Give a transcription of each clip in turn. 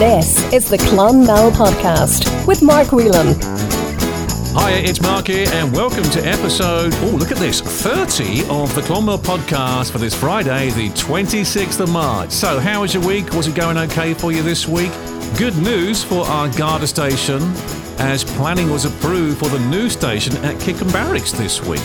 This is the Clonmel Podcast with Mark Whelan. Hi, it's Mark here, and welcome to episode, oh, look at this, 30 of the Clonmel Podcast for this Friday, the 26th of March. So, how was your week? Was it going okay for you this week? Good news for our Garda station, as planning was approved for the new station at Kickham Barracks this week.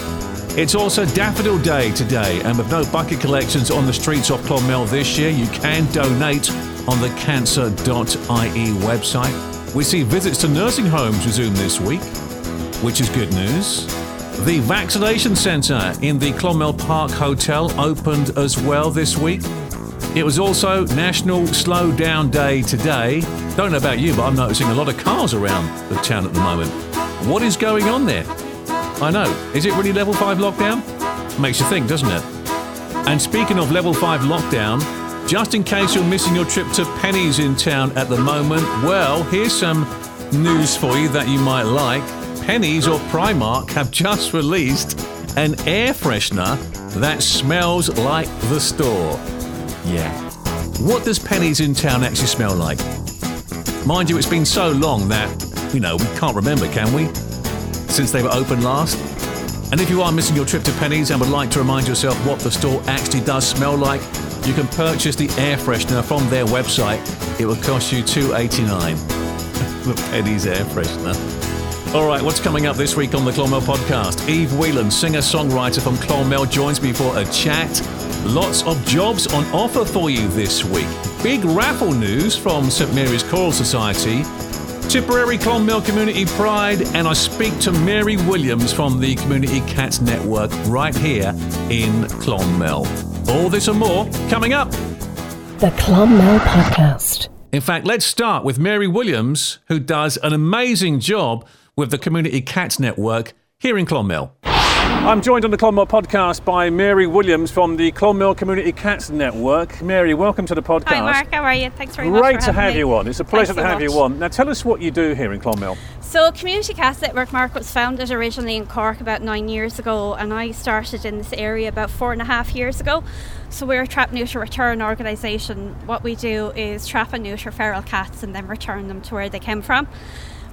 It's also Daffodil Day today, and with no bucket collections on the streets of Clonmel this year, you can donate on the cancer.ie website. We see visits to nursing homes resume this week, which is good news. The vaccination centre in the Clonmel Park Hotel opened as well this week. It was also National Slow Down Day today. Don't know about you, but I'm noticing a lot of cars around the town at the moment. What is going on there? I know. Is it really level 5 lockdown? Makes you think, doesn't it? And speaking of level 5 lockdown, just in case you're missing your trip to Penneys in town at the moment, well, here's some news for you that you might like. Penneys or Primark have just released an air freshener that smells like the store. Yeah. What does Penneys in town actually smell like? Mind you, it's been so long that, you know, we can't remember, can we? Since they were open last. And if you are missing your trip to Penneys and would like to remind yourself what the store actually does smell like, you can purchase the air freshener from their website. It will cost you $2.89. the Penneys air freshener. All right, what's coming up this week on the Clonmel podcast? Eve Whelan, singer songwriter from Clonmel, joins me for a chat. Lots of jobs on offer for you this week. Big raffle news from St Mary's Choral Society. Tipperary Clonmel Community Pride, and I speak to Mary Williams from the Community Cats Network right here in Clonmel. All this and more coming up. The Clonmel Podcast. In fact, let's start with Mary Williams, who does an amazing job with the Community Cats Network here in Clonmel. I'm joined on the Clonmel podcast by Mary Williams from the Clonmel Community Cats Network. Mary, welcome to the podcast. Hi, Mark. How are you? Thanks very much. Great to have me. you on. It's a pleasure Thanks to so have you on. Now, tell us what you do here in Clonmel. So, Community Cats Network, Mark, was founded originally in Cork about nine years ago, and I started in this area about four and a half years ago. So, we're a trap, neuter, return organisation. What we do is trap and neuter feral cats and then return them to where they came from.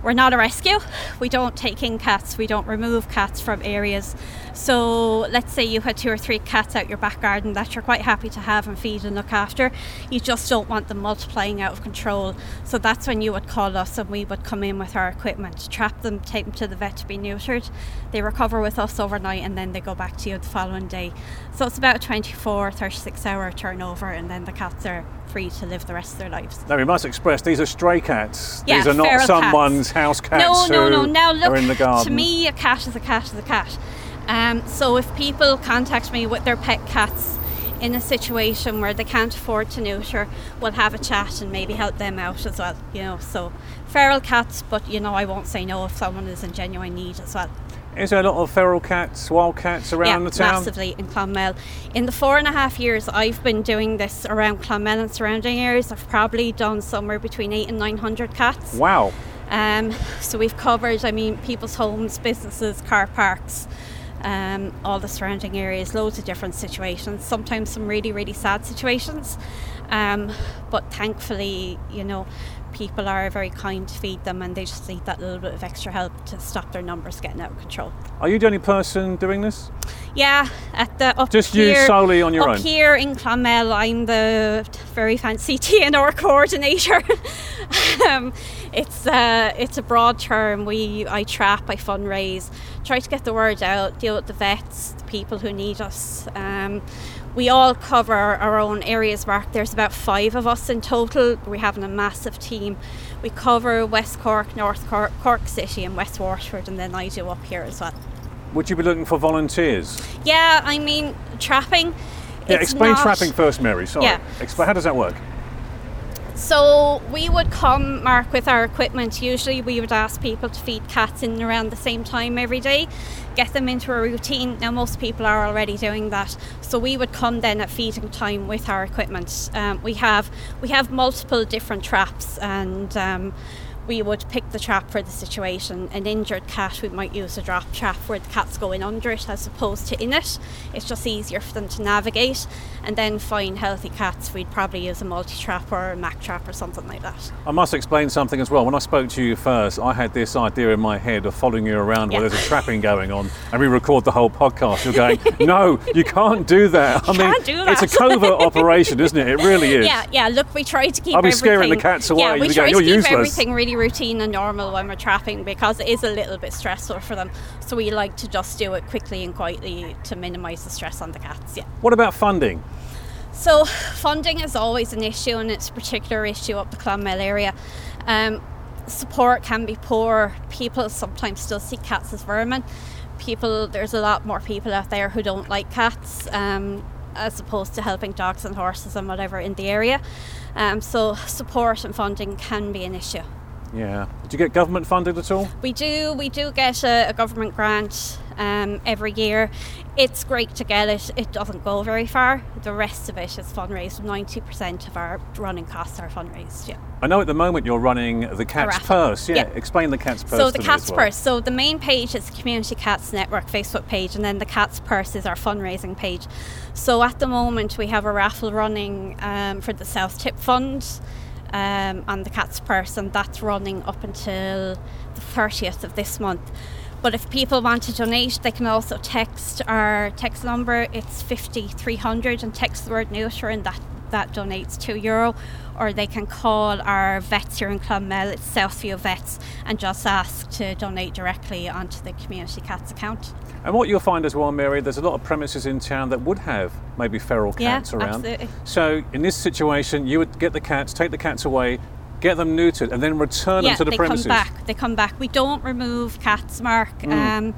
We're not a rescue. We don't take in cats. We don't remove cats from areas. So let's say you had two or three cats out your back garden that you're quite happy to have and feed and look after. You just don't want them multiplying out of control. So that's when you would call us and we would come in with our equipment, trap them, take them to the vet to be neutered. They recover with us overnight and then they go back to you the following day. So it's about a 24, 36 hour turnover and then the cats are free to live the rest of their lives. Now, we must express these are stray cats. Yeah, these are not someone's house cats No, no, no. Now look, in the garden. to me, a cat is a cat is a cat. Um, so if people contact me with their pet cats in a situation where they can't afford to neuter, we'll have a chat and maybe help them out as well. You know, so feral cats, but you know, I won't say no if someone is in genuine need as well. Is there a lot of feral cats, wild cats around yeah, the town? massively in Clonmel. In the four and a half years I've been doing this around Clonmel and surrounding areas, I've probably done somewhere between eight and nine hundred cats. Wow. Um, so we've covered, I mean, people's homes, businesses, car parks, um, all the surrounding areas, loads of different situations. Sometimes some really, really sad situations. Um, but thankfully, you know, people are very kind to feed them and they just need that little bit of extra help to stop their numbers getting out of control. Are you the only person doing this? Yeah, at the up Just you solely on your up own? here in Clonmel, I'm the very fancy TNR coordinator. um, it's uh, it's a broad term. We I trap, I fundraise, try to get the word out, deal with the vets, the people who need us. Um, we all cover our own areas, Mark. There's about five of us in total. We're having a massive team. We cover West Cork, North Cork, Cork City, and West Waterford, and then I do up here as well. Would you be looking for volunteers? Yeah, I mean, trapping. Yeah, explain not- trapping first, Mary. Sorry. Yeah. Explain. How does that work? So we would come, Mark, with our equipment. Usually, we would ask people to feed cats in around the same time every day, get them into a routine. Now, most people are already doing that, so we would come then at feeding time with our equipment. Um, we have we have multiple different traps, and um, we would pick the trap for the situation. An injured cat, we might use a drop trap where the cat's going under it as opposed to in it. It's just easier for them to navigate. And then fine, healthy cats, we'd probably use a multi trap or a mac trap or something like that. I must explain something as well. When I spoke to you first, I had this idea in my head of following you around Yeah. where there's a trapping going on, and we record the whole podcast. You're going, no, you can't do that. I You mean, do it's a covert operation, isn't it? It really is. Yeah, yeah. Look, we try to keep. I'll be everything, scaring the cats away. Yeah, we try going, to "You're keep useless." everything really routine and normal when we're trapping because it is a little bit stressful for them. So we like to just do it quickly and quietly to minimise the stress on the cats. Yeah. What about funding? So funding is always an issue, and it's a particular issue up the Clonmel area. Um, support can be poor. People sometimes still see cats as vermin. People, there's a lot more people out there who don't like cats, um, as opposed to helping dogs and horses and whatever in the area. Um, so support and funding can be an issue. Yeah. Do you get government funded at all? We do. We do get a, a government grant um, every year. It's great to get it. It doesn't go very far. The rest of it is fundraised. Ninety percent of our running costs are fundraised. Yeah. I know at the moment you're running the Cat's. Purse. Yeah. Yeah. Explain the Cat's Purse. So the Cat's well. Purse. So the main page is the Community Cats Network Facebook page, and then the Cat's Purse is our fundraising page. So at the moment we have a raffle running um, for the South Tip Fund um, the Cat's Purse, and that's running up until the 30th of this month. But if people want to donate, they can also text our text number. It's 5300 and text the word neuter, and that that donates two euro. Or they can call our vets here in Clonmel, it's Southview Vets, and just ask to donate directly onto the Community Cats account. And what you'll find as well, Mary, there's a lot of premises in town that would have maybe feral Yeah, cats around. absolutely. So in this situation, you would get the cats, take the cats away, get them neutered, and then return yeah, them to the they premises. come back. They come back. We don't remove cats, Mark. Mm. Um,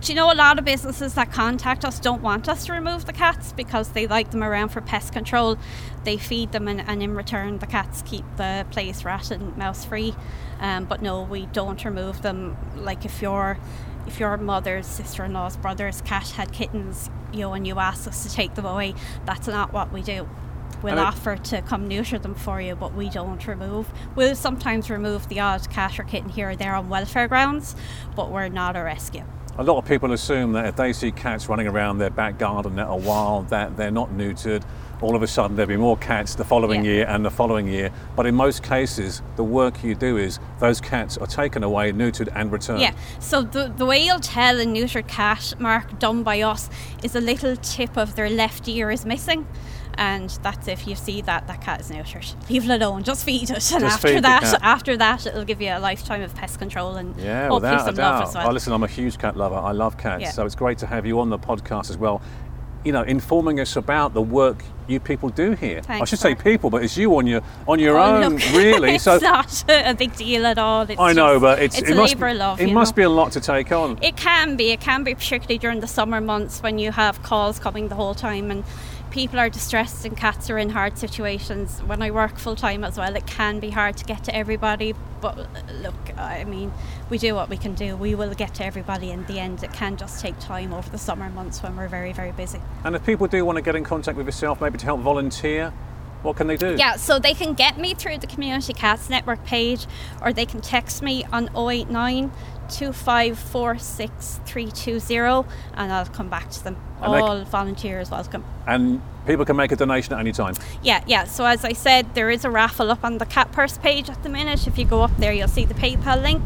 do you know a lot of businesses that contact us don't want us to remove the cats because they like them around for pest control. They feed them, and, and in return, the cats keep the place rat and mouse free. Um, but no, we don't remove them. Like if your if your mother's sister-in-law's brother's cat had kittens, you know, and you ask us to take them away, that's not what we do. We'll offer to come neuter them for you, but we don't remove. We'll sometimes remove the odd cat or kitten here or there on welfare grounds, but we're not a rescue. A lot of people assume that if they see cats running around their back garden that are wild, that they're not neutered. All of a sudden, there'll be more cats the following Yeah. year and the following year. But in most cases, the work you do is those cats are taken away, neutered, and returned. Yeah, so the, the way you'll tell a neutered cat, Mark, done by us, is a little tip of their left ear is missing. And that's if you see that that cat is neutered. Leave it alone, just feed it. And after feed that, after that, it'll give you a lifetime of pest control and Yeah, hopefully some love as well. Oh, listen, I'm a huge cat lover. I love cats, Yeah. so it's great to have you on the podcast as well. You know, informing us about the work you people do here. I should say people, but it's you on your on your Oh, own, look, really. it's not a big deal at all. It's I know, just- but it's, it's it a must labour of love. it must know? be a lot to take on. It can be. It can be particularly during the summer months when you have calls coming the whole time and people are distressed and cats are in hard situations. When I work full time as well, it can be hard to get to everybody. But uh, look, I mean, we do what we can do. We will get to everybody in the end. It can just take time over the summer months when we're very, very busy. and if people do want to get in contact with yourself, maybe to help volunteer, what can they do? Yeah, so they can get me through the Community Cats Network page or they can text me on 089 2546 320 and I'll come back to them. And they c- All volunteers welcome. And people can make a donation at any time. Yeah, yeah. So as I said, there is a raffle up on the Cat Purse page at the minute. If you go up there, you'll see the PayPal link.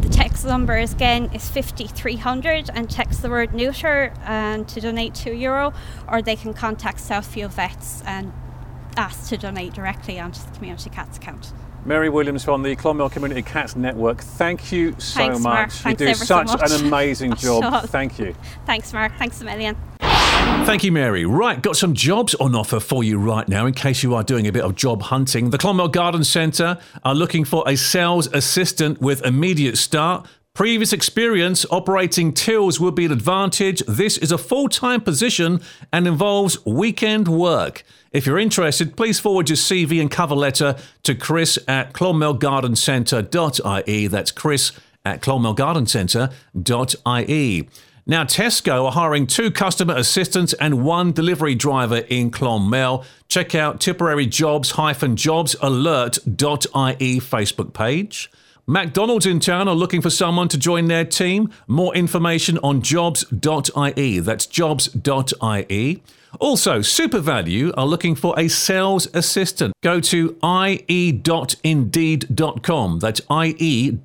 The text number is, again is 5300 and text the word neuter and to donate 2 euro or they can contact Southview Vets and ask to donate directly onto the Community Cats account. Mary Williams from the Clonmel Community Cats Network. Thank you so Thanks, much. Mark. you Thanks do ever so such much. an amazing job. sure. Thank you. Thanks, Mark. Thanks a million. Thank you, Mary. Right, got some jobs on offer for you right now in case you are doing a bit of job hunting. The Clonmel Garden Centre are looking for a sales assistant with immediate start. Previous experience operating tills would be an advantage. This is a full time position and involves weekend work. If you're interested, please forward your CV and cover letter to chris at clonmelgardencentre.ie. That's chris at clonmelgardencentre.ie. Now, Tesco are hiring two customer assistants and one delivery driver in Clonmel. Check out Tipperary jobs-jobsalert.ie Facebook page. McDonald's in town are looking for someone to join their team. More information on jobs.ie. That's jobs.ie. Also, SuperValu are looking for a sales assistant. Go to ie.indeed.com. That's ie.indeed.com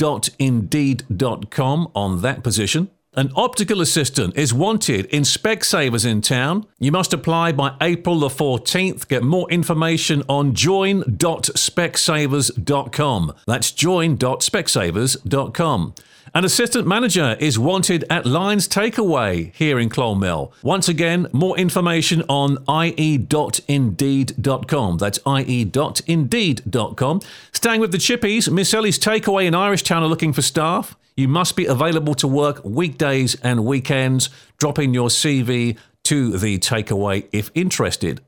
on that position. An optical assistant is wanted in Specsavers in town. You must apply by April the 14th. Get more information on join.specsavers.com. That's join.specsavers.com. An assistant manager is wanted at Lines Takeaway here in Clonmel. Once again, more information on ie.indeed.com. That's ie.indeed.com. Staying with the chippies, Miss Ellie's Takeaway in Irish Town are looking for staff. You must be available to work weekdays and weekends. Drop in your CV to the takeaway if interested.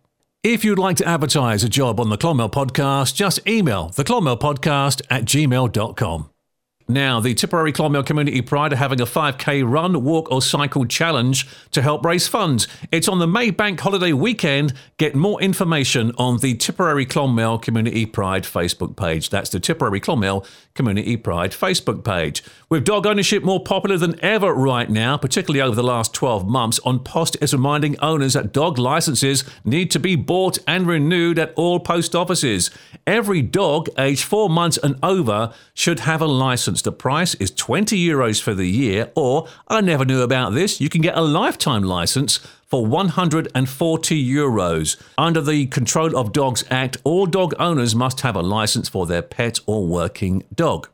If you'd like to advertise a job on the Clonmel podcast, just email the Podcast at gmail.com. Now, the Tipperary Clonmel Community Pride are having a 5k run, walk, or cycle challenge to help raise funds. It's on the May Bank holiday weekend. Get more information on the Tipperary Clonmel Community Pride Facebook page. That's the Tipperary Clonmel Community Pride Facebook page. With dog ownership more popular than ever right now, particularly over the last 12 months, An Post is reminding owners that dog licenses need to be bought and renewed at all post offices. Every dog aged four months and over should have a license. The price is 20 euros for the year, or I never knew about this, you can get a lifetime license for 140 euros. Under the Control of Dogs Act, all dog owners must have a license for their pet or working dog.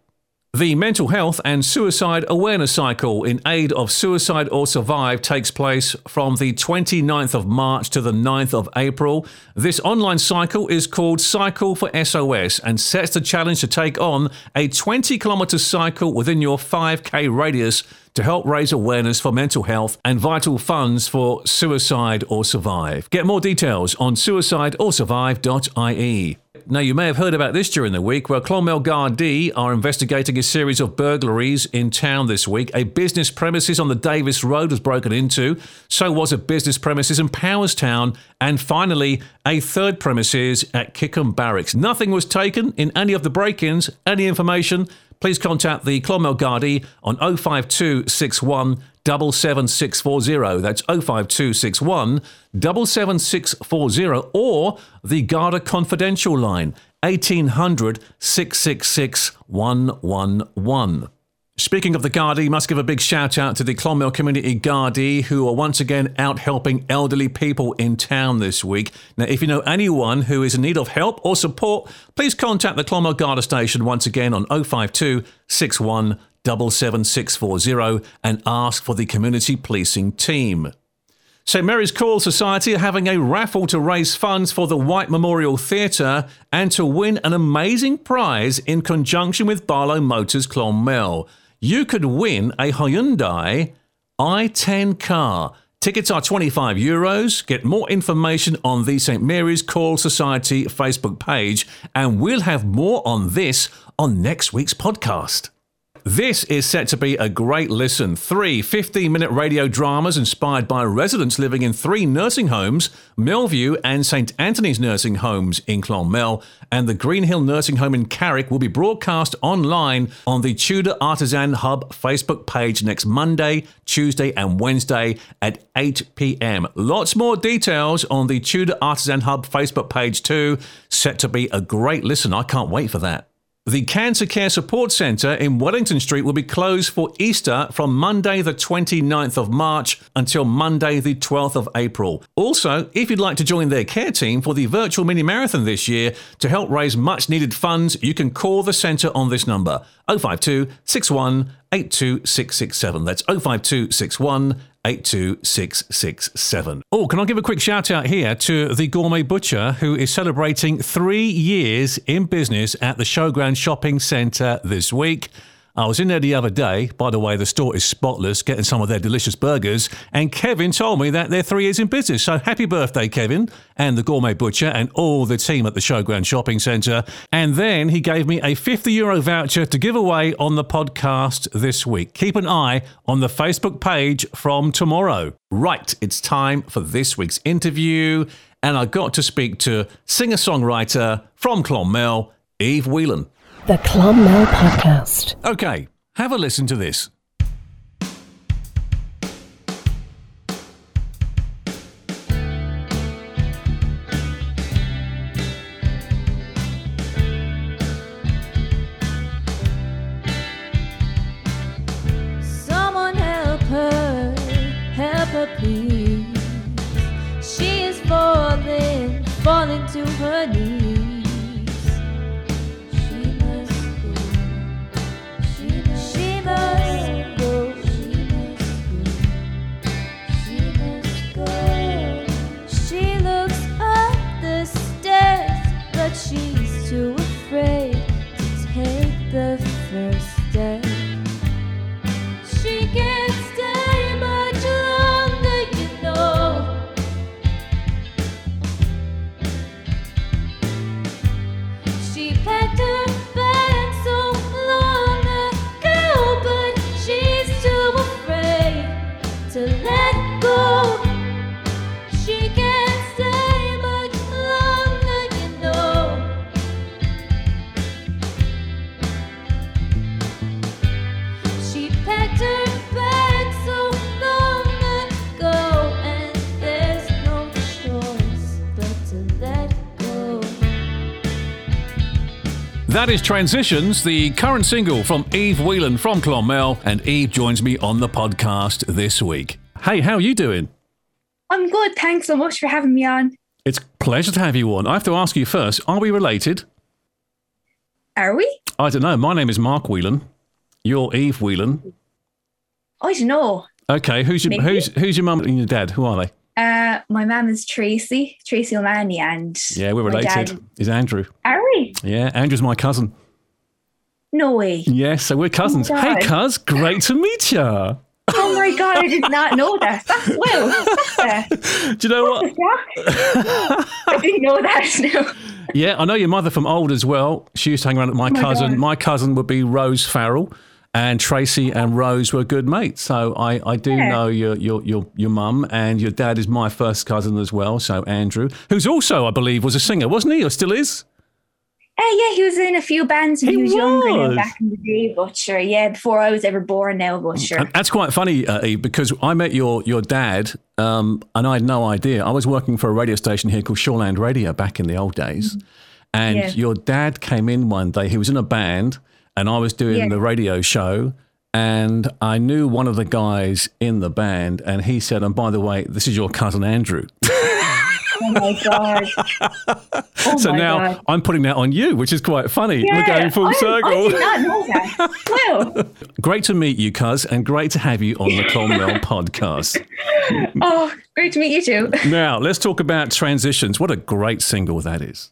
The Mental Health and Suicide Awareness Cycle in aid of Suicide or Survive takes place from the 29th of March to the 9th of April. This online cycle is called Cycle for SOS and sets the challenge to take on a 20 kilometre cycle within your 5k radius to help raise awareness for mental health and vital funds for Suicide or Survive. Get more details on suicideorsurvive.ie. Now, you may have heard about this during the week, where Clonmel Gardaí are investigating a series of burglaries in town this week. A business premises on the Davis Road was broken into, so was a business premises in Powerstown, and finally, a third premises at Kickham Barracks. Nothing was taken in any of the break ins. Any information, please contact the Clonmel Gardaí on 05261 77640. That's 05261 77640 or the Garda Confidential line 1800 666 111. Speaking of the Gardaí, must give a big shout out to the Clonmel Community Gardaí, who are once again out helping elderly people in town this week. Now, if you know anyone who is in need of help or support, please contact the Clonmel Garda Station once again on 052 61 77640 and ask for the community policing team. St Mary's Choral Society are having a raffle to raise funds for the White Memorial Theatre and to win an amazing prize in conjunction with Barlow Motors Clonmel. You could win a Hyundai i10 car. Tickets are 25 euros. Get more information on the St Mary's Choral Society Facebook page, and we'll have more on this on next week's podcast. This is set to be a great listen. Three 15 minute radio dramas inspired by residents living in three nursing homes Millview and St Anthony's Nursing Homes in Clonmel, and the Greenhill Nursing Home in Carrick will be broadcast online on the Tudor Artisan Hub Facebook page next Monday, Tuesday, and Wednesday at 8 pm. Lots more details on the Tudor Artisan Hub Facebook page too. Set to be a great listen. I can't wait for that. The Cancer Care Support Centre in Wellington Street will be closed for Easter from Monday, the 29th of March until Monday, the 12th of April. Also, if you'd like to join their care team for the virtual mini marathon this year to help raise much needed funds, you can call the centre on this number 052 61 82667. That's 052 61 82667. Oh, can I give a quick shout out here to the Gourmet Butcher who is celebrating three years in business at the Showground Shopping Centre this week? I was in there the other day. By the way, the store is spotless, getting some of their delicious burgers. And Kevin told me that they're three years in business. So happy birthday, Kevin, and the Gourmet Butcher, and all the team at the Showground Shopping Centre. And then he gave me a 50 euro voucher to give away on the podcast this week. Keep an eye on the Facebook page from tomorrow. Right, it's time for this week's interview. And I got to speak to singer songwriter from Clonmel, Eve Whelan. The Clonmel Podcast. Okay, have a listen to this. That is Transitions, the current single from Eve Whelan from Clonmel, and Eve joins me on the podcast this week. Hey, how are you doing? I'm good. Thanks so much for having me on. It's a pleasure to have you on. I have to ask you first, are we related? Are we? I don't know. My name is Mark Whelan. You're Eve Whelan. I don't know. Okay, who's your Maybe. who's who's your mum and your dad? Who are they? Uh, my mum is Tracy, Tracy O'Mahony, and Yeah, we're related. dad- Is Andrew? Are we? Yeah, Andrew's my cousin. No way. Yes, so we're cousins. Oh hey, cuz, great to meet you. Oh my god, I did not know that. That's well. Do you know what? I didn't know that. No. Yeah, I know your mother from old as well. She used to hang around with my, Oh my cousin. God. My cousin would be Rose Farrell, and Tracy and Rose were good mates. So I, I do Yeah. know your your your your mum, and your dad is my first cousin as well. So Andrew, who's also I believe was a singer, wasn't he, or still is? Uh, yeah, he was in a few bands when He he, was, younger was. now, back in the day. But sure, yeah, before I was ever born now, but sure. And that's quite funny, uh, Eve, because I met your your dad, um, and I had no idea. I was working for a radio station here called Shoreland Radio back in the old days, and Mm-hmm. Yeah. your dad came in one day. He was in a band, and I was doing Yeah. the radio show. And I knew one of the guys in the band, and he said, "And by the way, this is your cousin Andrew." Oh my god. Oh so my now God. I'm putting that on you, which is quite funny. We're going full I, circle. I did not know that. Well, Great to meet you, cuz, and great to have you on the Clonmel podcast. oh, great to meet you too. Now, let's talk about transitions. What a great single that is.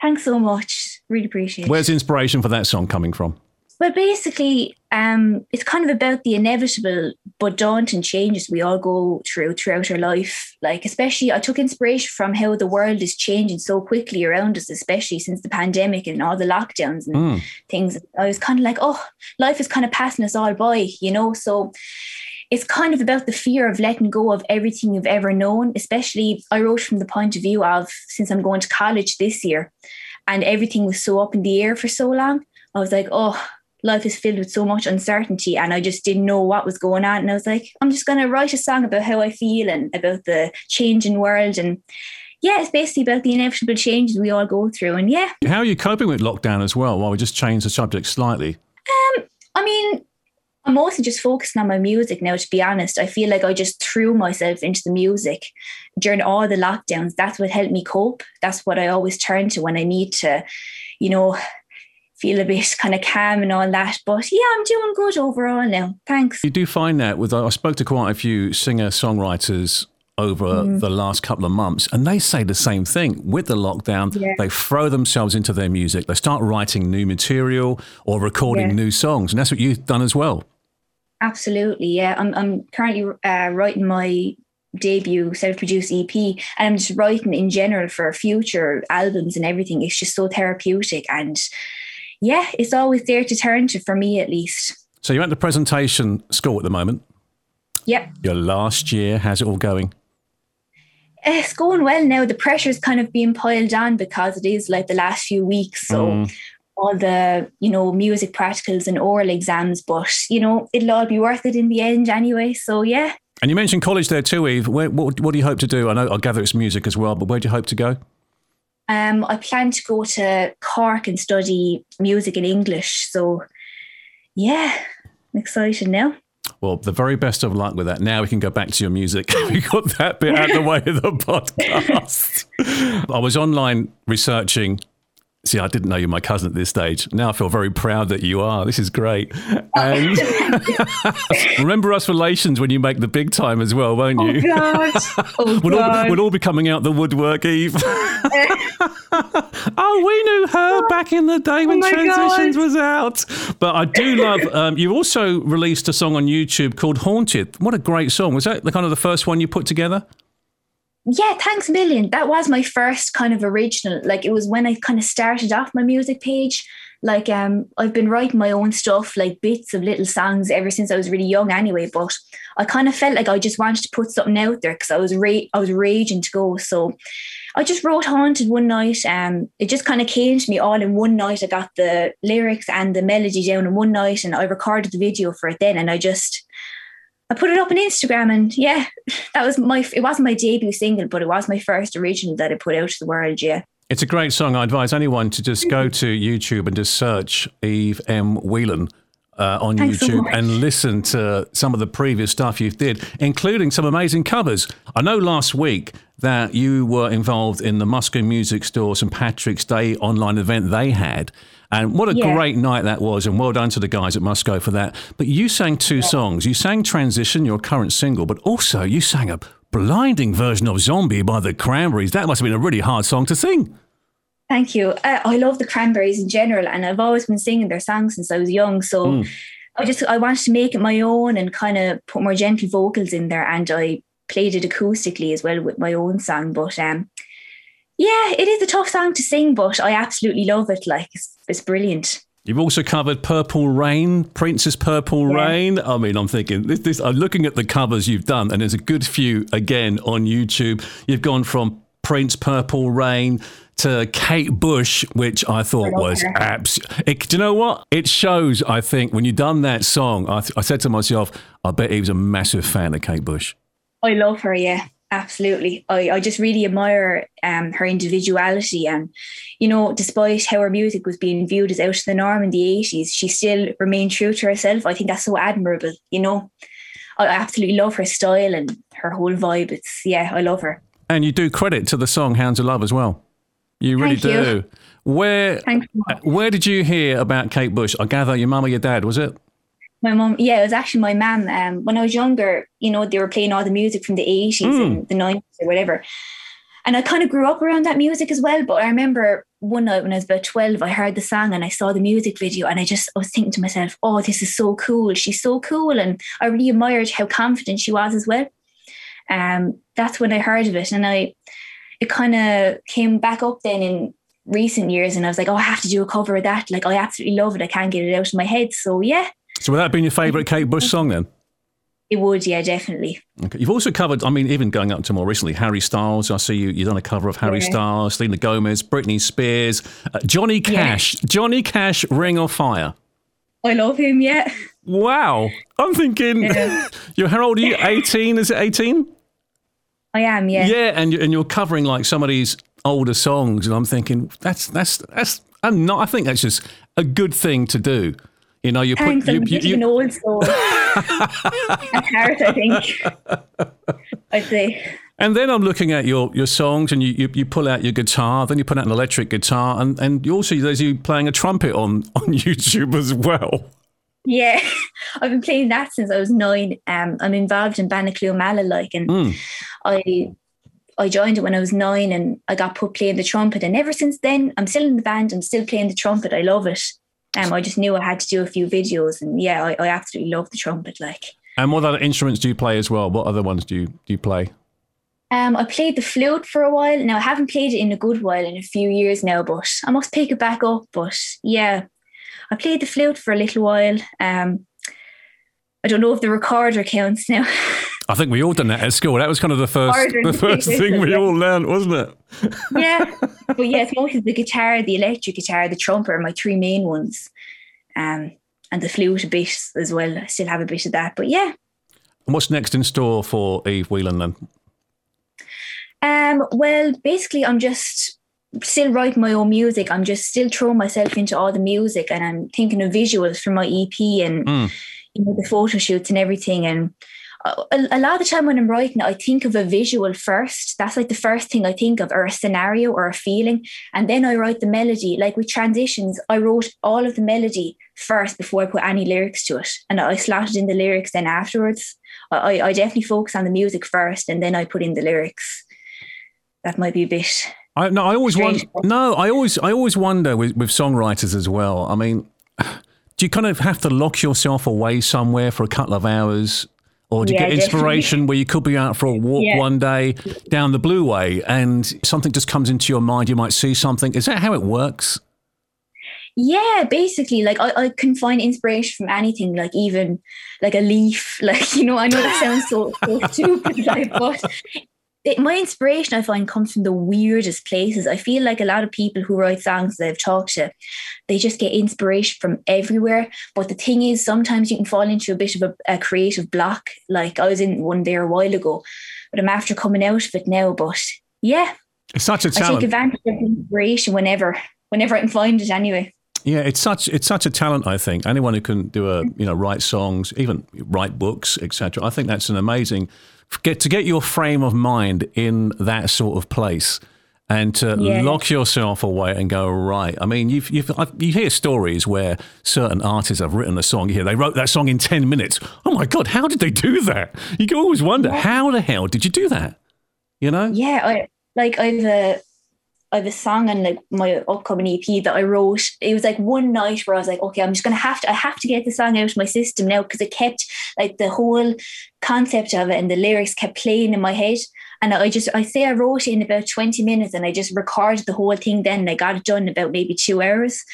Thanks so much. Really appreciate it. Where's inspiration for that song coming from? Well, basically, um, it's kind of about the inevitable but daunting changes we all go through throughout our life. Like, especially, I took inspiration from how the world is changing so quickly around us, especially since the pandemic and all the lockdowns and Mm. things. I was kind of like, oh, life is kind of passing us all by, you know? So it's kind of about the fear of letting go of everything you've ever known. Especially, I wrote from the point of view of since I'm going to college this year and everything was so up in the air for so long. I was like, oh, life is filled with so much uncertainty and I just didn't know what was going on. And I was like, I'm just going to write a song about how I feel and about the changing world. And yeah, it's basically about the inevitable changes we all go through. And yeah, How are you coping with lockdown as well? While we just change the subject slightly. Um, I mean, I'm mostly just focusing on my music now, to be honest. I feel like I just threw myself into the music during all the lockdowns. That's what helped me cope. That's what I always turn to when I need to, you know, feel a bit kind of calm and all that. But yeah, I'm doing good overall now. Thanks. You do find that with, I spoke to quite a few singer songwriters over mm. the last couple of months, and they say the same thing. With the lockdown, Yeah. they throw themselves into their music. They start writing new material or recording Yeah. new songs, and that's what you've done as well. Absolutely, yeah. I'm I'm currently uh, writing my debut self-produced EP, and I'm just writing in general for future albums and everything. It's just so therapeutic, and yeah, it's always there to turn to for me at least. So you're at the presentation school at the moment. Yep, Your last year, how's it all going? it's going well now. The pressure's kind of being piled on because it is like the last few weeks, so. Mm. All the you know music practicals and oral exams, but you know it'll all be worth it in the end anyway. So yeah, And you mentioned college there too, Eve. Where, what, what do you hope to do? I know I gather it's music as well, but where do you hope to go? Um, I plan to go to Cork and study music and English. So, yeah, I'm excited now. Well, the very best of luck with that. Now we can go back to your music. we got that bit out of the way of the podcast. I was online researching. See, I didn't know you're my cousin at this stage. Now I feel very proud that you are. This is great. And remember us relations when you make the big time as well, won't you? Oh, God. Oh, We'll all, God. we'll all be coming out the woodwork, Eve. oh, we knew her back in the day when Oh Transitions God. was out. But I do love. Um, you also released a song on YouTube called "Haunted." What a great song! Was that the kind of the first one you put together? Yeah, thanks a million. That was my first kind of original. Like it was when I kind of started off my music page. Like um, I've been writing my own stuff, like bits of little songs ever since I was really young. Anyway, but I kind of felt like I just wanted to put something out there because I was ra- I was raging to go. So I just wrote "Haunted" one night. Um, it just kind of came to me all in one night. I got the lyrics and the melody down in one night, and I recorded the video for it then. And I just I put it up on Instagram, and yeah, that was my. It wasn't my debut single, but it was my first original that I put out to the world. Yeah, It's a great song. I advise anyone to just go mm. to YouTube and just search Eve M. Whelan. Uh, on Thanks YouTube much. and listen to some of the previous stuff you did, including some amazing covers. I know last week that you were involved in the Musco Music Store St Patrick's Day online event they had, and what a Yeah. great night that was! And well done to the guys at Musco for that. But you sang two songs. You sang "Transition," your current single, but also you sang a blinding version of "Zombie" by the Cranberries. That must have been a really hard song to sing. Thank you. Uh, I love the Cranberries in general, and I've always been singing their songs since I was young. So I just I wanted to make it my own and kind of put more gentle vocals in there, and I played it acoustically as well with my own song. But um, yeah, it is a tough song to sing, but I absolutely love it. Like it's, it's brilliant. You've also covered Purple Rain, Prince's Purple Yeah. Rain. I mean, I'm thinking this, this. I'm looking at the covers you've done, and there's a good few again on YouTube. You've gone from Prince Purple Rain to Kate Bush, which I thought was her. abs. It, do you know what? It shows. I think when you done that song, I, th- I said to myself, I bet he was a massive fan of Kate Bush. I love her, yeah, absolutely. I, I just really admire um, her individuality. And, you know, despite how her music was being viewed as out of the norm in the 80s, she still remained true to herself. I think that's so admirable, you know. I I absolutely love her style and her whole vibe. It's, yeah, I love her. And you do credit to the song "Hounds of Love" as well. You really Thank you. do. Where Thanks where did you hear about Kate Bush? I gather your mum or your dad was it? My mum, yeah, it was actually my mum. Um, when I was younger, you know, they were playing all the music from the 80s and the 90s or whatever. And I kind of grew up around that music as well. But I remember one night when I was about 12, I heard the song and I saw the music video and I just I was thinking to myself, oh, this is so cool. She's so cool. And I really admired how confident she was as well. Um, that's when I heard of it. And I it kind of came back up then in recent years and I was like, oh, I have to do a cover of that. Like I absolutely love it. I can't get it out of my head. So yeah, So would that been your favourite Kate Bush song then? it would, yeah, definitely. Okay. You've also covered, I mean, even going up to more recently, Harry Styles. I see you, you've done a cover of Harry Yeah. Styles, Selena Gomez, Britney Spears, uh, Johnny Cash. Johnny Cash, Ring of Fire. I love him, yeah. Wow. I'm thinking, Yeah. you're, how old are you? 18? Is it 18? I am, yeah. Yeah, and you're, and you're covering like some of these older songs, and I'm thinking that's that's that's. I'm not. I think that's just a good thing to do. You know, you put Thanks, you, you, you- an old soul. At heart, I think. I'd say. and then I'm looking at your your songs, and you, you you pull out your guitar, then you put out an electric guitar, and and you also there's you playing a trumpet on on YouTube as well. Yeah, I've been playing that since I was nine. Um, I'm involved in Banaclue Mala, like, and Mm. I I joined it when I was nine, and I got put playing the trumpet. And ever since then, I'm still in the band. I'm still playing the trumpet. I love it. Um, I just knew I had to do a few videos, and yeah, I, I absolutely love the trumpet. Like, And what other instruments do you play as well? What other ones do you do you play? um, I played the flute for a while. Now I haven't played it in a good while, in a few years now, but I must pick it back up. But yeah, I played the flute for a little while. Um, I don't know if the recorder counts now. I think we all done that at school. That was kind of the first Harder the first thing we all learned, wasn't it? yeah, but yeah, it's mostly the guitar, the electric guitar, the trumpet are my three main ones, um, and the flute a bit as well. I still have a bit of that, but yeah. And what's next in store for Eve Whelan then? Um, well, basically, I'm just still writing my own music. I'm just still throwing myself into all the music, and I'm thinking of visuals for my EP and Mm. you know the photo shoots and everything. And a, a lot of the time when I'm writing, I think of a visual first. That's like the first thing I think of, or a scenario or a feeling, and then I write the melody. Like with transitions, I wrote all of the melody first before I put any lyrics to it, and I slotted in the lyrics then afterwards. I, I definitely focus on the music first, and then I put in the lyrics. That might be a bit I no, I always wonder. Strange. No, I always I always wonder with, with songwriters as well. I mean, do you kind of have to lock yourself away somewhere for a couple of hours? Or do you Yeah, get inspiration where you could be out for a walk Yeah. one day down the Blue Way and something just comes into your mind? You might see something. Is that how it works? Yeah, basically, like I, I can find inspiration from anything, like even like a leaf. Like, you know, I know that sounds so, so stupid, like, but my inspiration I find comes from the weirdest places. I feel like a lot of people who write songs that I've talked to, they just get inspiration from everywhere. But the thing is, sometimes you can fall into a bit of a, a creative block. Like I was in one there a while ago, but I'm after coming out of it now. But yeah, It's such a I take advantage of inspiration whenever, whenever I can find it anyway. Yeah, it's such it's such a talent. I think anyone who can do a you know write songs, even write books, etc. I think that's an amazing get to get your frame of mind in that sort of place and to Yeah. lock yourself away and go right. I mean, you've, you've I've, you hear stories where certain artists have written a song. Here, they wrote that song in ten minutes. Oh my god, how did they do that? You can always wonder how the hell did you do that? You know? Yeah, I like I've a Uh, I've a song on like my upcoming EP that I wrote. It was like one night where I was like, okay, I'm just gonna have to I have to get the song out of my system now because it kept like the whole concept of it and the lyrics kept playing in my head. And I just I say I wrote it in about 20 minutes and I just recorded the whole thing then and I got it done in about maybe two hours.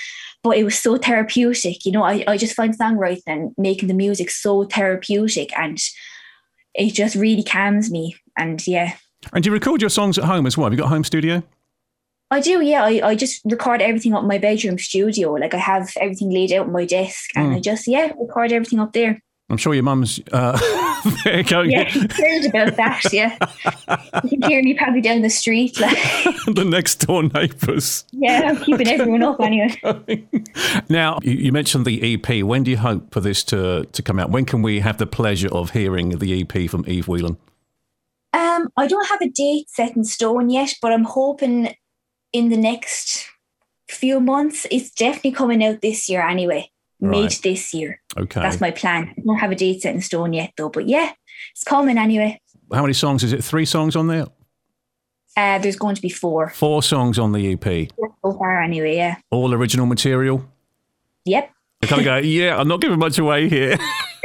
But it was so therapeutic, you know. I, I just find songwriting and making the music so therapeutic and it just really calms me. And yeah, And do you record your songs at home as well? Have you got home studio? I do, yeah. I, I just record everything up in my bedroom studio. Like I have everything laid out on my desk and I just, yeah, record everything up there. I'm sure your mum's uh, there going. Yeah, thrilled about that, yeah. You can hear me probably down the street. Like, the next door neighbours. yeah, I'm keeping everyone up anyway. Now, you, you mentioned the EP. When do you hope for this to, to come out? When can we have the pleasure of hearing the EP from Eve Whelan? Um, I don't have a date set in stone yet, but I'm hoping in the next few months. It's definitely coming out this year anyway. Mid this year. Okay. That's my plan. I don't have a date set in stone yet though, but yeah, it's coming anyway. How many songs is it? Three songs on there? Uh, there's going to be four. Four songs on the EP. so far anyway, yeah. All original material. Yep. I kind of go, yeah, I'm not giving much away here.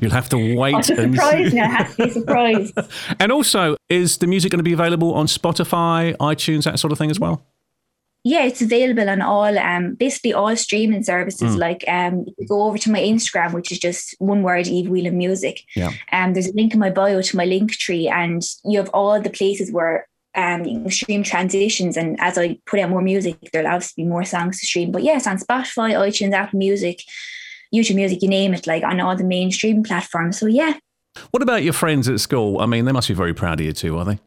You'll have to wait It's a and surprise see. now, it has to be a surprise. And also, is the music going to be available on Spotify, iTunes, that sort of thing as well? yeah, it's available on all um basically all streaming services. Like um you go over to my Instagram, which is just one word, Eve Whelan Music. Yeah. Um there's a link in my bio to my Linktree and you have all the places where um you can stream transitions and as I put out more music, there'll obviously be more songs to stream. But yes, on Spotify, iTunes, Apple Music, YouTube Music, you name it, like on all the mainstream platforms. So yeah. What about your friends at school? I mean, they must be very proud of you too, are they?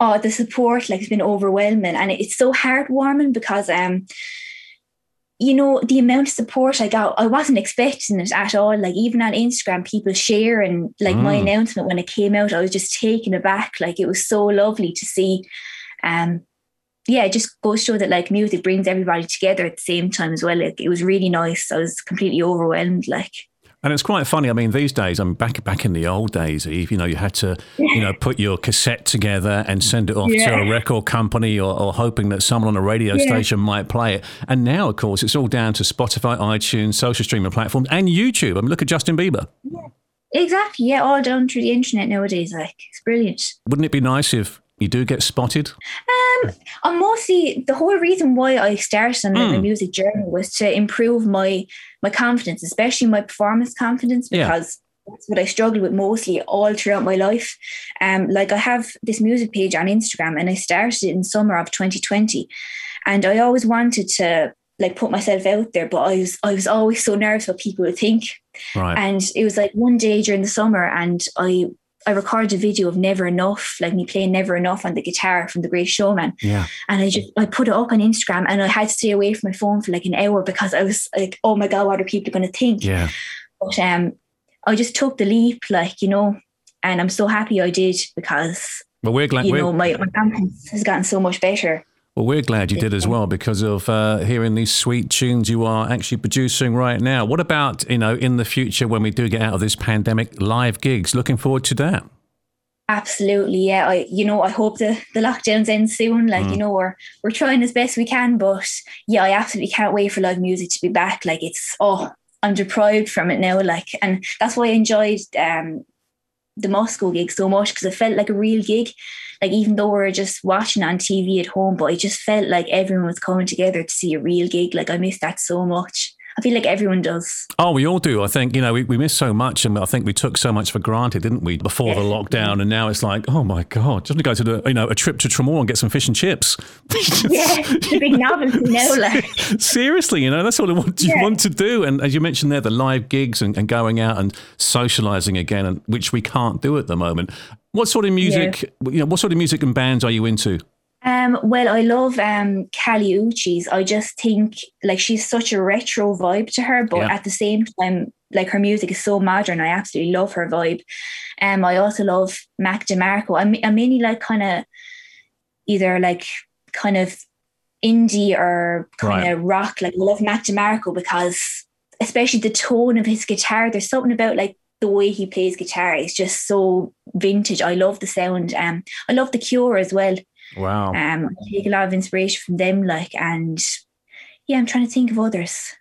oh the support like has been overwhelming and it's so heartwarming because um you know the amount of support I got I wasn't expecting it at all like even on Instagram people share and like my Mm. announcement when it came out I was just taken aback like it was so lovely to see um yeah, it just goes to show that like music brings everybody together at the same time as well. Like it was really nice. I was completely overwhelmed. Like And it's quite funny. I mean, these days, I mean, back back in the old days, Eve, you know, you had to, you know, put your cassette together and send it off to a record company, or, or hoping that someone on a radio Yeah. station might play it. And now, of course, it's all down to Spotify, iTunes, social streaming platforms, and YouTube. I mean, look at Justin Bieber. exactly, yeah, all done through the internet nowadays. Like it's brilliant. Wouldn't it be nice if you do get spotted? Um, and mostly the whole reason why I started on Mm. the music journey was to improve my my confidence, especially my performance confidence, Yeah. because that's what I struggled with mostly all throughout my life. Um, like I have this music page on Instagram, and I started it in summer of 2020, and I always wanted to like put myself out there, but I was I was always so nervous what people would think. Right. And it was like one day during the summer, and I I recorded a video of Never Enough, like me playing Never Enough on the guitar from The Great Showman. yeah. And I just I put it up on Instagram, and I had to stay away from my phone for like an hour because I was like, oh my god, what are people going to think? Yeah. But um, I just took the leap, like you know, and I'm so happy I did because Well, we're glad. you we're, know my my confidence has gotten so much better. Well, we're glad you did as well because of uh, hearing these sweet tunes you are actually producing right now. What about, you know, in the future when we do get out of this pandemic, live gigs? Looking forward to that. Absolutely, yeah. I you know I hope the the lockdowns end soon. Like Mm. you know we're we're trying as best we can, but yeah, I absolutely can't wait for live music to be back. Like it's oh I'm deprived from it now. Like and that's why I enjoyed um the Moscow gig so much because it felt like a real gig. Like even though we were just watching on TV at home, but it just felt like everyone was coming together to see a real gig. Like I miss that so much. I feel like everyone does. Oh, we all do. I think, you know, we, we miss so much and I think we took so much for granted, didn't we, before the lockdown. And now it's like, oh my God, just to go to the, you know, a trip to Tramore and get some fish and chips. Yeah, it's a big novelty now. Like Seriously, you know, that's all I want, you Yeah. want to do. And as you mentioned there, the live gigs and, and going out and socializing again, and which we can't do at the moment. What sort of music, you know, what sort of music and bands are you into? Um, well, I love um Kali Uchis. I just think like she's such a retro vibe to her, but Yeah. at the same time, like her music is so modern. I absolutely love her vibe. Um, I also love Mac DeMarco. I'm I'm mainly like kind of either like kind of indie or kind of rock. Like I love Mac DeMarco because especially the tone of his guitar. There's something about like the way he plays guitar. is just so vintage. I love the sound. Um, I love the Cure as well. Wow. Um, I take a lot of inspiration from them, like, and yeah, I'm trying to think of others.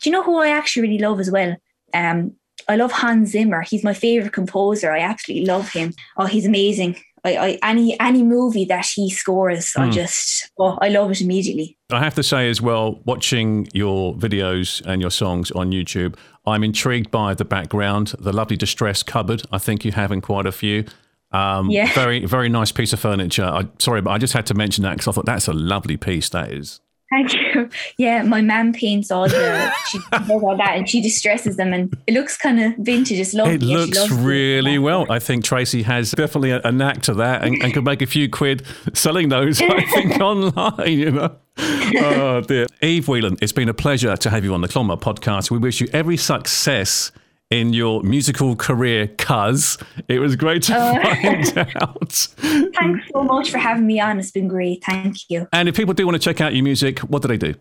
Do you know who I actually really love as well? Um, I love Hans Zimmer. He's my favorite composer. I absolutely love him. Oh, he's amazing. I, I any any movie that he scores, I Hmm. just oh, I love it immediately. I have to say as well, watching your videos and your songs on YouTube, I'm intrigued by the background, the lovely distress cupboard. I think you have in quite a few. Um, Yeah. Very, very nice piece of furniture. I, sorry, but I just had to mention that because I thought that's a lovely piece. That is. Thank you. Yeah, my mum paints all the she does all that and she distresses them and it looks kind of vintage. It's lovely. It looks it. really well. I think Tracy has definitely a, a knack to that and, and could make a few quid selling those, I think, online, you know. Oh, dear. Eve Whelan, it's been a pleasure to have you on the Clonmel podcast. We wish you every success in your musical career, cuz it was great to find out. Thanks so much for having me on. It's been great. Thank you. And if people do want to check out your music, what do they do?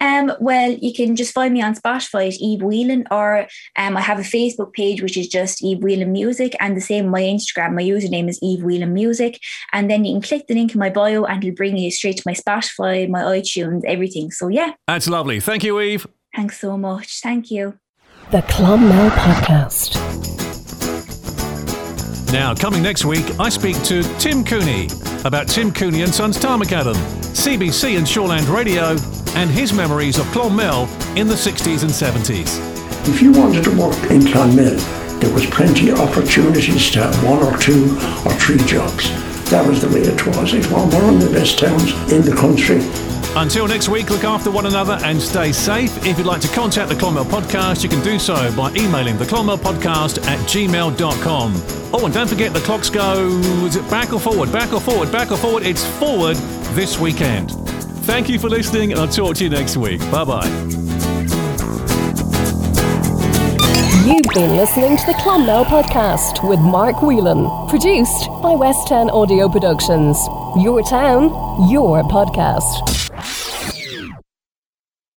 Um, well, you can just find me on Spotify at Eve Whelan, or um, I have a Facebook page which is just Eve Whelan Music, and the same my Instagram. My username is Eve Whelan Music, and then you can click the link in my bio, and it'll bring you straight to my Spotify, my iTunes, everything. So yeah, That's lovely. Thank you, Eve. thanks so much. Thank you. The Clonmel Podcast. Now, coming next week, I speak to Tim Cooney about Tim Cooney and Sons Tarmacadam, CBC and Shoreland Radio, and his memories of Clonmel in the 60s and 70s. If you wanted to work in Clonmel, there was plenty of opportunities to have one or two or three jobs. That was the way it was. It was one of the best towns in the country. Until next week, look after one another and stay safe. If you'd like to contact the Clonmel Podcast, you can do so by emailing the Clonmel Podcast at gmail.com. Oh, and don't forget the clocks go, is it back or forward, back or forward, back or forward? It's forward this weekend. Thank you for listening, and I'll talk to you next week. Bye bye. You've been listening to the Clonmel Podcast with Mark Whelan, produced by West 10 Audio Productions. Your town, your podcast.